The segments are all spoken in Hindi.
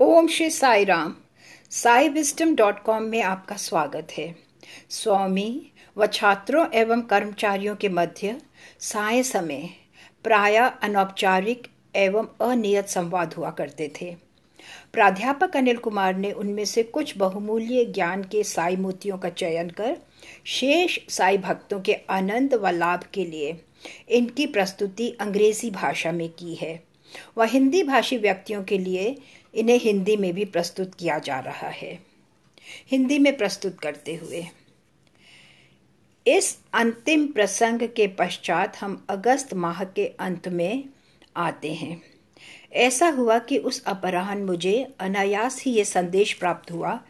Om Shri Sai Ram Sai wisdom dot com में आपका स्वागत है। स्वामी व छात्रों एवं कर्मचारियों के मध्य साय समय प्राय अनौपचारिक एवं अनियत संवाद हुआ करते थे। प्राध्यापक अनिल कुमार ने उनमें से कुछ बहुमूल्य ज्ञान के साई मोतियों का चयन कर शेष साई भक्तों के आनंद व लाभ के लिए इनकी प्रस्तुति अंग्रेज़ी भाषा में की है। व हिंदी भाषी व्यक्तियों के लिए इन्हें हिंदी में भी प्रस्तुत किया जा रहा है। हिंदी में प्रस्तुत करते हुए। इस अंतिम प्रसंग के पश्चात हम अगस्त माह के अंत में आते हैं। ऐसा हुआ कि उस अपराह्न मुझे अनायास ही ये संदेश प्राप्त हुआ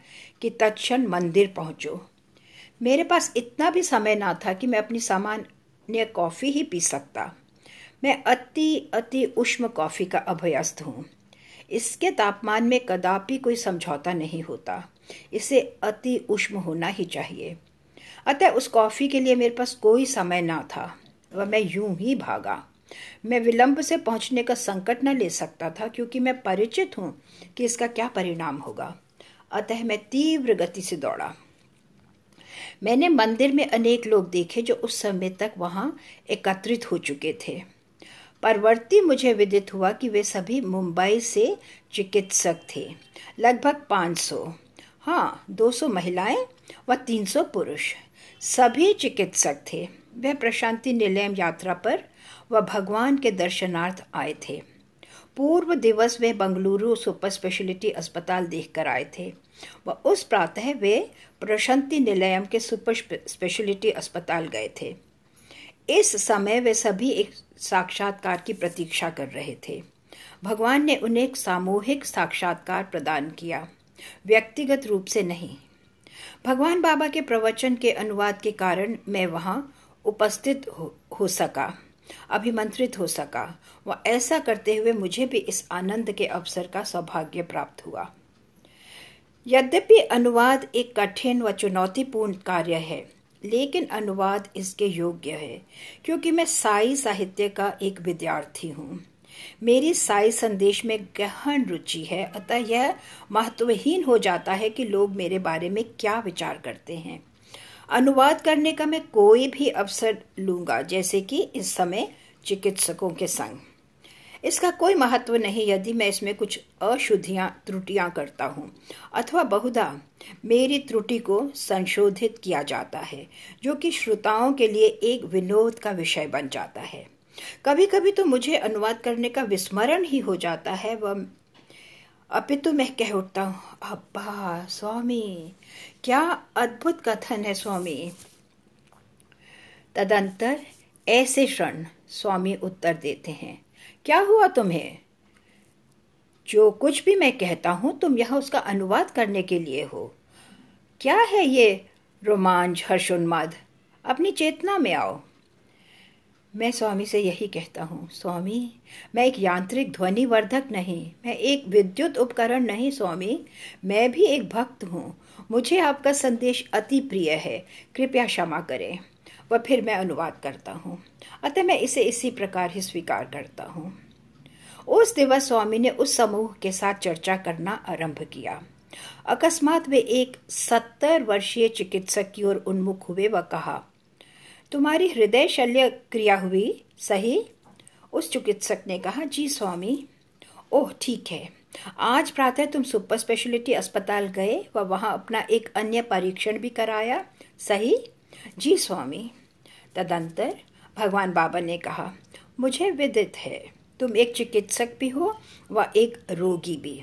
कि तत्क्षण मंदिर पहुंचो। मेरे पास इतना भी समय ना था कि मैं अपनी सामान्य कॉफ़ी ही पी सकता। मैं अति अति उष्म कॉफ़ी का अभ्यस्त हूँ। इसके तापमान में कदापि कोई समझौता नहीं होता। इसे अति उष्म होना ही चाहिए। अतः उस कॉफ़ी के लिए मेरे पास कोई समय ना था, वह मैं यूँ ही भागा। मैं विलंब से पहुँचने का संकट न ले सकता था, क्योंकि मैं परिचित हूँ कि इसका क्या परिणाम होगा। अतः मैं तीव्र गति से दौड़ा। मैंने मंदिर में अनेक लोग देखे जो उस समय तक वहाँ एकत्रित हो चुके थे। परवर्ती मुझे विदित हुआ कि वे सभी मुंबई से चिकित्सक थे। लगभग 500 हाँ 200 महिलाएँ व 300 पुरुष। सभी चिकित्सक थे। वे प्रशांति निलयम यात्रा पर व भगवान के दर्शनार्थ आए थे। पूर्व दिवस वे बंगलुरु सुपर स्पेशलिटी अस्पताल देखकर आए थे व उस प्रातः वे प्रशांति निलयम के सुपर स्पेशलिटी अस्पताल गए थे। इस समय वे सभी एक साक्षात्कार की प्रतीक्षा कर रहे थे। भगवान ने उन्हें एक सामूहिक साक्षात्कार प्रदान किया। व्यक्तिगत रूप से नहीं। भगवान बाबा के प्रवचन के अनुवाद के कारण मैं वहाँ उपस्थित हो, हो सका अभिमंत्रित हो सका व ऐसा करते हुए मुझे भी इस आनंद के अवसर का सौभाग्य प्राप्त हुआ। यद्यपि अनुवाद एक कठिन व चुनौतीपूर्ण कार्य है लेकिन अनुवाद इसके योग्य है, क्योंकि मैं साई साहित्य का एक विद्यार्थी हूँ। मेरी साई संदेश में गहन रुचि है, अतः यह महत्वहीन हो जाता है कि लोग मेरे बारे में क्या विचार करते हैं। अनुवाद करने का मैं कोई भी अवसर लूँगा, जैसे कि इस समय चिकित्सकों के संग। इसका कोई महत्व नहीं यदि मैं इसमें कुछ अशुद्धियाँ, त्रुटियाँ करता हूँ। अथवा बहुधा मेरी त्रुटि को संशोधित किया जाता है, जो कि श्रोताओं के लिए एक विनोद का विषय बन जाता है। कभी कभी तो मुझे अनुवाद करने का विस्मरण ही हो जाता है, वह अपितु मैं कह उठता हूँ, अब्बा, स्वामी, क्या अद्भुत कथन है स्वामी। तदंतर ऐसे क्षण स्वामी उत्तर देते हैं। क्या हुआ तुम्हें? जो कुछ भी मैं कहता हूँ, तुम यहाँ उसका अनुवाद करने के लिए हो। क्या है ये रोमांच, हर्षोन्माद? अपनी चेतना में आओ। मैं स्वामी से यही कहता हूँ, स्वामी, मैं एक यांत्रिक ध्वनि वर्धक नहीं, मैं एक विद्युत उपकरण नहीं, स्वामी, मैं भी एक भक्त हूँ। मुझे आपका संदेश अति प्रिय है, कृपया क्षमा करें। व फिर मैं अनुवाद करता हूँ। अतः मैं इसे इसी प्रकार ही स्वीकार करता हूँ। उस दिवस स्वामी ने उस समूह के साथ चर्चा करना आरंभ किया। अकस्मात वे एक सत्तर वर्षीय चिकित्सक की ओर उन्मुख हुए व कहा, तुम्हारी हृदय शल्य क्रिया हुई, सही? उस चिकित्सक ने कहा, जी स्वामी। ओह, ठीक है। आज प्रातः तुम सुपर स्पेशलिटी अस्पताल गए व वहाँ अपना एक अन्य परीक्षण भी कराया, सही? जी स्वामी। तदंतर भगवान बाबा ने कहा, मुझे विदित है, तुम एक चिकित्सक भी हो व एक रोगी भी।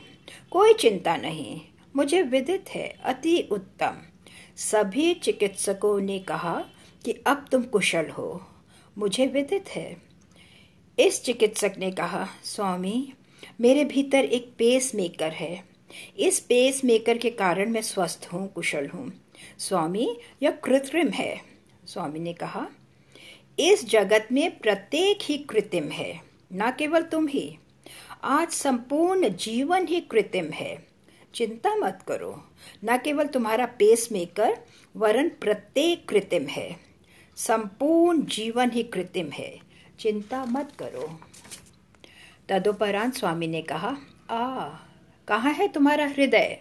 कोई चिंता नहीं, मुझे विदित है, अति उत्तम। सभी चिकित्सकों ने कहा कि अब तुम कुशल हो। मुझे विदित है। इस चिकित्सक ने कहा, स्वामी, मेरे भीतर एक पेस मेकर है। इस पेस मेकर के कारण मैं स्वस्थ हूँ, कुशल हूँ। स्वामी, यह कृत्रिम है। स्वामी ने कहा इस जगत में प्रत्येक ही कृत्रिम है, न केवल तुम ही। आज संपूर्ण जीवन ही कृत्रिम है। चिंता मत करो, न केवल तुम्हारा पेस मेकर वरन प्रत्येक कृत्रिम है। संपूर्ण जीवन ही कृत्रिम है। चिंता मत करो। तदुपरांत स्वामी ने कहा, आ, कहाँ है तुम्हारा हृदय?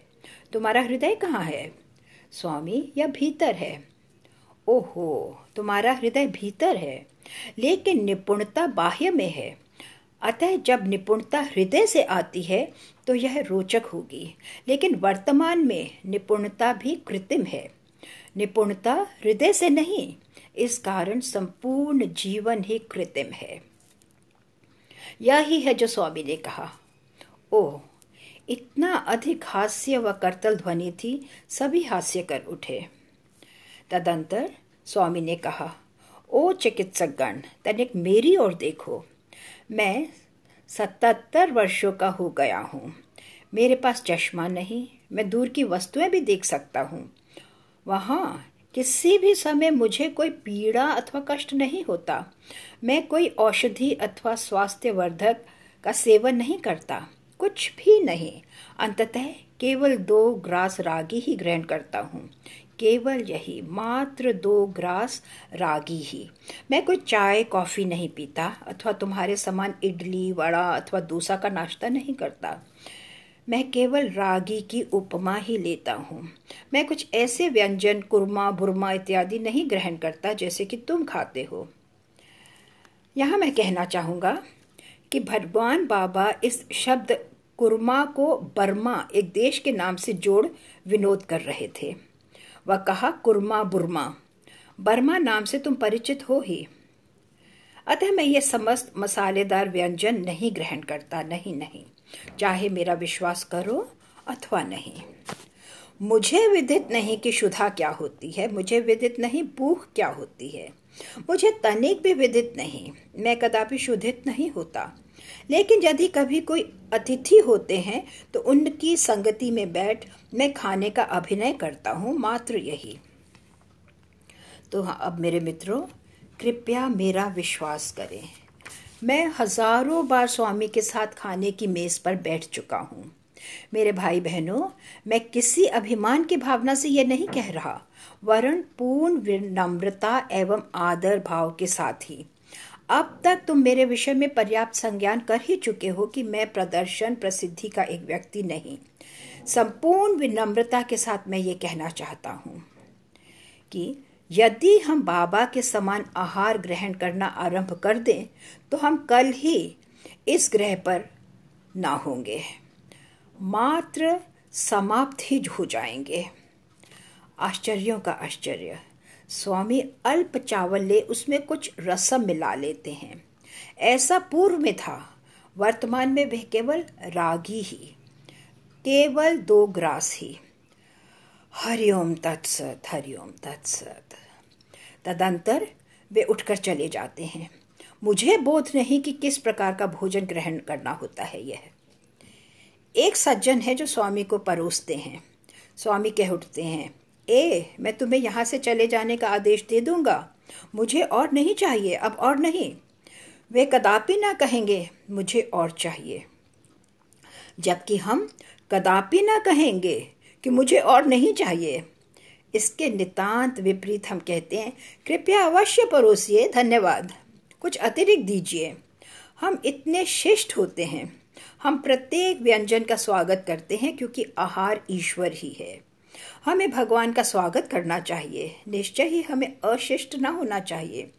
तुम्हारा हृदय कहाँ है? स्वामी, यह भीतर है। ओहो, तुम्हारा हृदय भीतर है, लेकिन निपुणता बाह्य में है। अतः जब निपुणता हृदय से आती है तो यह रोचक होगी। लेकिन वर्तमान में निपुणता भी कृत्रिम है। निपुणता हृदय से नहीं, इस कारण संपूर्ण जीवन ही कृत्रिम है। यही है जो स्वामी ने कहा। ओह, इतना अधिक हास्य व करतल ध्वनि थी, सभी हास्य कर उठे। तदंतर स्वामी ने कहा, ओ चिकित्सकगण, तनिक मेरी ओर देखो। मैं सतहत्तर वर्षों का हो गया हूँ। मेरे पास चश्मा नहीं, मैं दूर की वस्तुएँ भी देख सकता हूँ। वहाँ किसी भी समय मुझे कोई पीड़ा अथवा कष्ट नहीं होता। मैं कोई औषधि अथवा स्वास्थ्यवर्धक का सेवन नहीं करता, कुछ भी नहीं। अंततः केवल दो ग्रास रागी ही ग्रहण करता हूँ। केवल यही, मात्र दो ग्रास रागी ही। मैं कोई चाय, कॉफ़ी नहीं पीता, अथवा तुम्हारे समान इडली, वड़ा, अथवा डोसा का नाश्ता नहीं करता। मैं केवल रागी की उपमा ही लेता हूँ। मैं कुछ ऐसे व्यंजन, कुरमा, बुरमा इत्यादि नहीं ग्रहण करता, जैसे कि तुम खाते हो। यहाँ मैं कहना चाहूँगा कि भगवान बाबा इस शब्द कुरमा को बर्मा, एक देश के नाम से जोड़ विनोद कर रहे थे। वह कहा, कुरमा बुरमा, बर्मा नाम से तुम परिचित हो ही। अतः मैं ये समस्त मसालेदार व्यंजन नहीं ग्रहण करता, नहीं नहीं। चाहे मेरा विश्वास करो अथवा नहीं। मुझे विदित नहीं कि शुद्धा क्या होती है, मुझे विदित नहीं भूख क्या होती है। मुझे तनिक भी विदित नहीं, मैं कदापि शुद्धित नहीं होता। लेकिन यदि कभी कोई अतिथि होते हैं तो उनकी संगति में बैठ मैं खाने का अभिनय करता हूँ, मात्र यही। तो हाँ अब मेरे मित्रों, कृपया मेरा विश्वास करें। मैं हज़ारों बार स्वामी के साथ खाने की मेज पर बैठ चुका हूँ। मेरे भाई बहनों मैं किसी अभिमान की भावना से यह नहीं कह रहा वरण पूर्ण विनम्रता एवं आदर भाव के साथ ही। अब तक तुम मेरे विषय में पर्याप्त संज्ञान कर ही चुके हो कि मैं प्रदर्शन प्रसिद्धि का एक व्यक्ति नहीं। संपूर्ण विनम्रता के साथ मैं ये कहना चाहता हूँ कि यदि हम बाबा के समान आहार ग्रहण करना आरंभ कर दें तो हम कल ही इस ग्रह पर ना होंगे। मात्र समाप्त ही हो जाएँगे। आश्चर्यों का आश्चर्य। स्वामी अल्प चावल ले उसमें कुछ रसम मिला लेते हैं। ऐसा पूर्व में था, वर्तमान में वह केवल रागी ही, केवल दो ग्रास ही। हरिओम तत्सत हरिओम तत्सत। तदंतर वे उठकर चले जाते हैं। मुझे बोध नहीं कि किस प्रकार का भोजन ग्रहण करना होता है यह। एक सज्जन है जो स्वामी को परोसते हैं। स्वामी कह उठते हैं ए, मैं तुम्हें यहाँ से चले जाने का आदेश दे दूँगा। मुझे और नहीं चाहिए, अब और नहीं। वे कदापि ना कहेंगे, मुझे और चाहिए। जबकि हम कदापि ना कहेंगे कि मुझे और नहीं चाहिए। इसके नितांत विपरीत हम कहते हैं, कृपया अवश्य परोसिए, धन्यवाद। कुछ अतिरिक्त दीजिए। हम इतने शिष्ट होते हैं। हम प्रत्येक व्यंजन का स्वागत करते हैं, क्योंकि आहार ईश्वर ही है। हमें भगवान का स्वागत करना चाहिए। निश्चय ही हमें अशिष्ट ना होना चाहिए।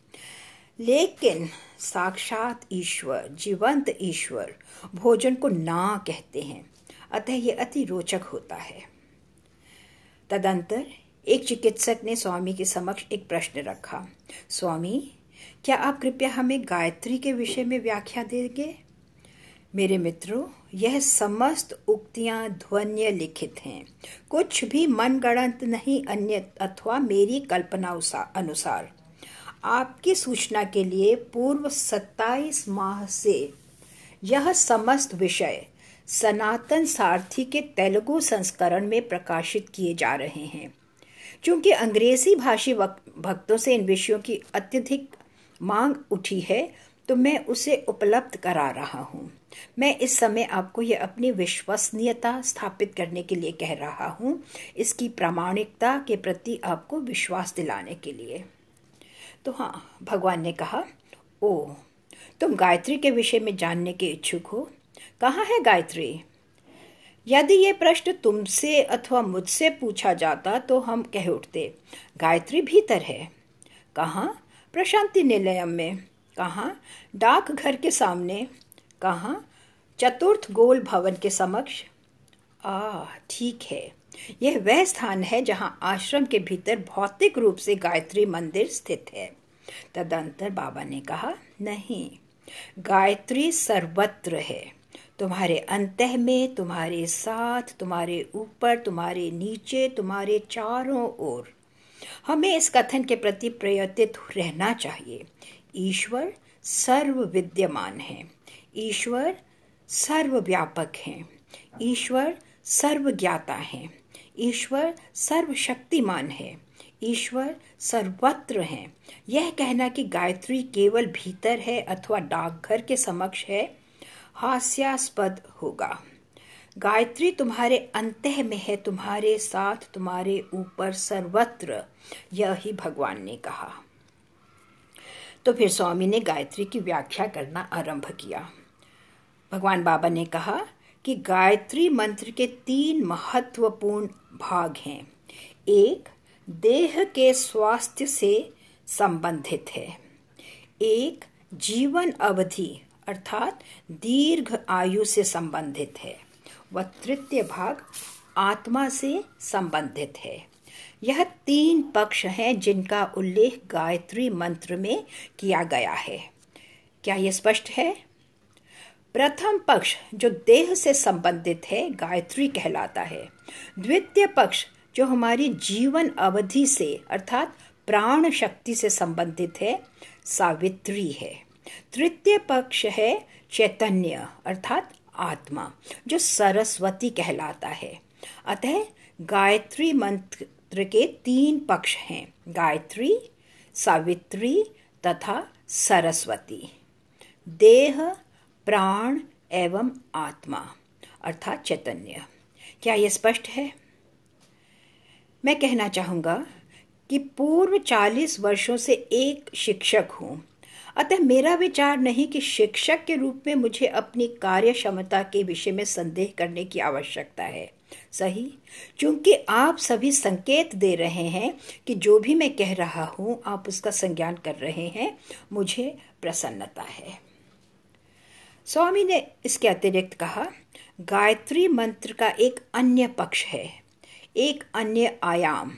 लेकिन साक्षात ईश्वर, जीवंत ईश्वर, भोजन को ना कहते हैं। अतः ये अति रोचक होता है। तदंतर एक चिकित्सक ने स्वामी के समक्ष एक प्रश्न रखा। स्वामी, क्या आप कृपया हमें गायत्री के विषय में व्याख्या देंगे? मेरे मित्रों यह समस्त उक्तियाँ ध्वन्य लिखित हैं। कुछ भी मन गणत नहीं, अन्य अथवा मेरी कल्पना अनुसार। आपकी सूचना के लिए पूर्व 27 माह से यह समस्त विषय सनातन सारथी के तेलुगु संस्करण में प्रकाशित किए जा रहे हैं। क्योंकि अंग्रेज़ी भाषी भक्तों से इन विषयों की अत्यधिक मांग उठी है तो मैं उसे उपलब्ध करा रहा हूँ। मैं इस समय आपको ये अपनी विश्वसनीयता स्थापित करने के लिए कह रहा हूँ। इसकी प्रामाणिकता के प्रति आपको विश्वास दिलाने के लिए। तो हाँ भगवान ने कहा, ओ, तुम गायत्री के विषय में जानने के इच्छुक हो। कहाँ है गायत्री? यदि ये प्रश्न तुमसे अथवा मुझसे पूछा जाता तो हम कह उठते, गायत्री भीतर है। कहाँ? प्रशांति निलयम में। कहाँ? डाकघर के सामने। कहाँ? चतुर्थ गोल भवन के समक्ष। आ, ठीक है। यह वह स्थान है जहाँ आश्रम के भीतर भौतिक रूप से गायत्री मंदिर स्थित है। तदंतर बाबा ने कहा, नहीं, गायत्री सर्वत्र है। तुम्हारे अंत में, तुम्हारे साथ, तुम्हारे ऊपर, तुम्हारे नीचे, तुम्हारे चारों ओर। हमें इस कथन के प्रति प्रयत्नित रहना चाहिए। ईश्वर सर्व विद्यमान है। ईश्वर सर्वव्यापक है। ईश्वर सर्वज्ञाता है। ईश्वर सर्वशक्तिमान है। ईश्वर सर्वत्र है। यह कहना कि गायत्री केवल भीतर है अथवा डाकघर के समक्ष है, हास्यास्पद होगा। गायत्री तुम्हारे अंत में है, तुम्हारे साथ, तुम्हारे ऊपर सर्वत्र, यह भगवान ने कहा। तो फिर स्वामी ने गायत्री की व्याख्या करना आरंभ किया। भगवान बाबा ने कहा कि गायत्री मंत्र के तीन महत्वपूर्ण भाग हैं। एक, देह के स्वास्थ्य से संबंधित है। एक, जीवन अवधि, अर्थात दीर्घ आयु से संबंधित है। व तृतीय भाग, आत्मा से संबंधित है। यह तीन पक्ष हैं जिनका उल्लेख गायत्री मंत्र में किया गया है। क्या यह स्पष्ट है? प्रथम पक्ष जो देह से संबंधित है, गायत्री कहलाता है। द्वितीय पक्ष जो हमारी जीवन अवधि से, अर्थात प्राण शक्ति से संबंधित है, सावित्री है। तृतीय पक्ष है चैतन्य, अर्थात आत्मा, जो सरस्वती कहलाता है। अतः गायत्री मंत्र के तीन पक्ष हैं, गायत्री, सावित्री तथा सरस्वती। देह प्राण एवं आत्मा, अर्थात चैतन्य। क्या यह स्पष्ट है? मैं कहना चाहूँगा कि पूर्व चालीस वर्षों से एक शिक्षक हूँ। अतः मेरा विचार नहीं कि शिक्षक के रूप में मुझे अपनी कार्य क्षमता के विषय में संदेह करने की आवश्यकता है। सही? क्योंकि आप सभी संकेत दे रहे हैं कि जो भी मैं कह रहा हूँ, आप उसका संज्ञान कर रहे हैं, मुझे प्रसन्नता है। स्वामी ने इसके अतिरिक्त कहा, गायत्री मंत्र का एक अन्य पक्ष है, एक अन्य आयाम।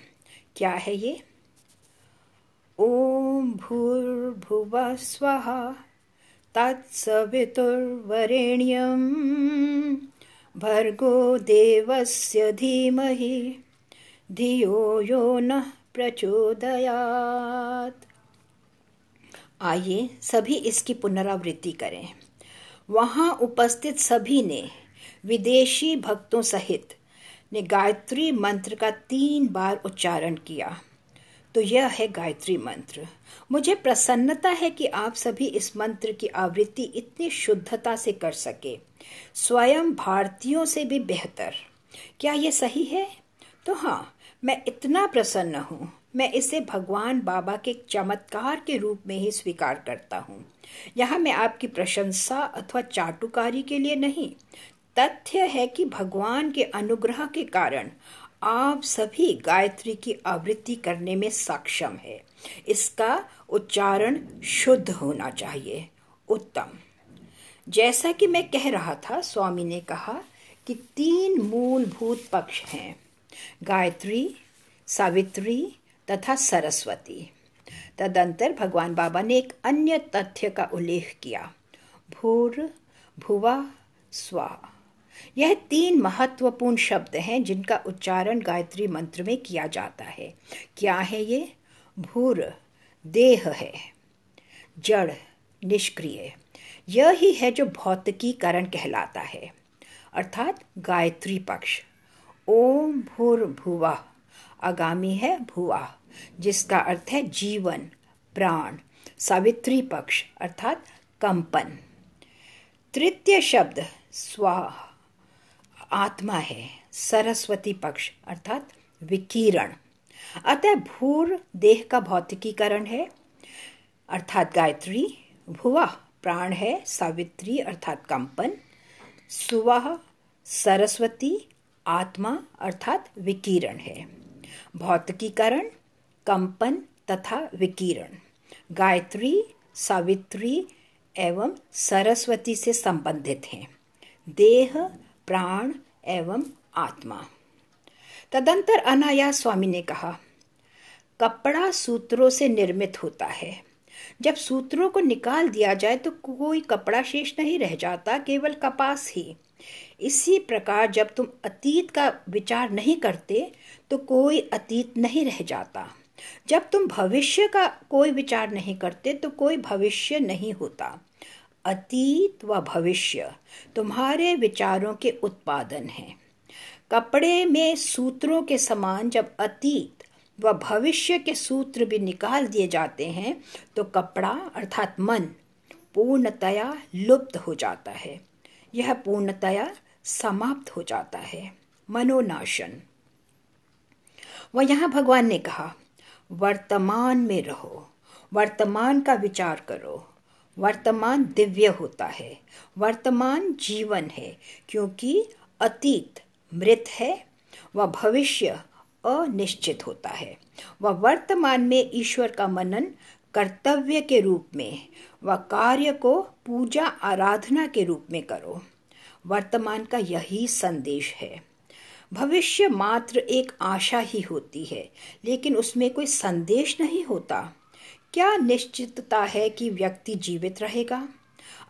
क्या है ये? ओम भूर्भुव स्व तत्सवितुर्वरेण्यम। भर्गो देवस्य धीमहि, धियो यो न प्रचोदयात। आइए सभी इसकी पुनरावृत्ति करें। वहाँ उपस्थित सभी ने विदेशी भक्तों सहित ने गायत्री मंत्र का तीन बार उच्चारण किया। तो यह है गायत्री मंत्र। मुझे प्रसन्नता है कि आप सभी इस मंत्र की आवृत्ति इतनी शुद्धता से कर सके। स्वयं भारतीयों से भी बेहतर। क्या यह सही है? तो हाँ मैं इतना प्रसन्न हूँ। मैं इसे भगवान बाबा के चमत्कार के रूप में ही स्वीकार करता हूँ। यहाँ मैं आपकी प्रशंसा अथवा चाटुकारी के लिए नहीं। तथ्य है कि भगवान के अनुग्रह के कारण आप सभी गायत्री की आवृत्ति करने में सक्षम है। इसका उच्चारण शुद्ध होना चाहिए। उत्तम। जैसा कि मैं कह रहा था, स्वामी ने कहा कि तीन मूलभूत पक्ष हैं। गायत्री, सावित्री तथा सरस्वती। तदंतर भगवान बाबा ने एक अन्य तथ्य का उल्लेख किया। भूर, भुवा, स्वा। यह तीन महत्वपूर्ण शब्द हैं जिनका उच्चारण गायत्री मंत्र में किया जाता है। क्या है ये? भूर, देह है। जड़, निष्क्रिय। यह ही है जो भौतिकीकरण कहलाता है। अर्थात गायत्री पक्ष। ओम भूर भुवा। आगामी है भुआ जिसका अर्थ है जीवन, प्राण, सावित्री पक्ष, अर्थात कंपन। तृतीय शब्द, स्वा, आत्मा है, सरस्वती पक्ष, अर्थात विकिरण। अतः भूर, देह का भौतिकीकरण है, अर्थात गायत्री। भुवा, प्राण है, सावित्री, अर्थात कंपन। सुवह सरस्वती, आत्मा, अर्थात विकिरण है। भौतिकीकरण कंपन तथा विकिरण। गायत्री, सावित्री एवं सरस्वती से संबंधित हैं। देह, प्राण एवं आत्मा। तदंतर अनायास स्वामी ने कहा, कपड़ा सूत्रों से निर्मित होता है। जब सूत्रों को निकाल दिया जाए तो कोई कपड़ा शेष नहीं रह जाता, केवल कपास ही। इसी प्रकार जब तुम अतीत का विचार नहीं करते तो कोई अतीत नहीं रह जाता। जब तुम भविष्य का कोई विचार नहीं करते तो कोई भविष्य नहीं होता। अतीत व भविष्य तुम्हारे विचारों के उत्पादन हैं। कपड़े में सूत्रों के समान जब अतीत व भविष्य के सूत्र भी निकाल दिए जाते हैं तो कपड़ा अर्थात मन पूर्णतया लुप्त हो जाता है। यह पूर्णतया समाप्त हो जाता है। मनोनाशन। वह यहाँ भगवान ने कहा वर्तमान में रहो। वर्तमान का विचार करो। वर्तमान दिव्य होता है। वर्तमान जीवन है, क्योंकि अतीत मृत है व भविष्य अनिश्चित होता है। वह वर्तमान में ईश्वर का मनन कर्तव्य के रूप में व कार्य को पूजा आराधना के रूप में करो। वर्तमान का यही संदेश है। भविष्य मात्र एक आशा ही होती है, लेकिन उसमें कोई संदेश नहीं होता। क्या निश्चितता है कि व्यक्ति जीवित रहेगा?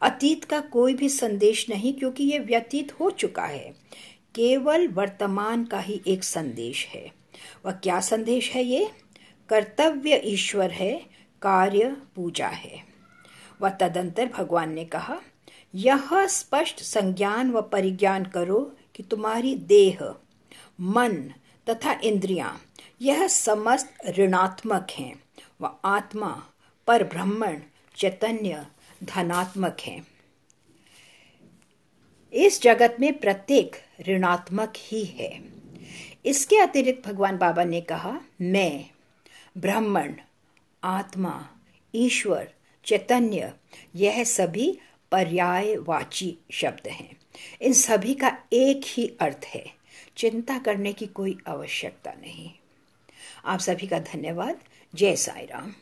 अतीत का कोई भी संदेश नहीं, क्योंकि ये व्यतीत हो चुका है। केवल वर्तमान का ही एक संदेश है। वह क्या संदेश है ये? कर्तव्य ईश्वर है, कार्य पूजा है। वह तदंतर भगवान ने कहा, यह स्पष्ट संज्ञान व परिज्ञान करो कि तुम्हारी देह मन तथा इंद्रियाँ, यह समस्त ऋणात्मक हैं। व आत्मा पर ब्रह्मण, चैतन्य, धनात्मक है। इस जगत में प्रत्येक ऋणात्मक ही है। इसके अतिरिक्त भगवान बाबा ने कहा, मैं, ब्राह्मण, आत्मा, ईश्वर, चैतन्य, यह सभी पर्यायवाची शब्द हैं। इन सभी का एक ही अर्थ है। चिंता करने की कोई आवश्यकता नहीं। आप सभी का धन्यवाद। जय साई राम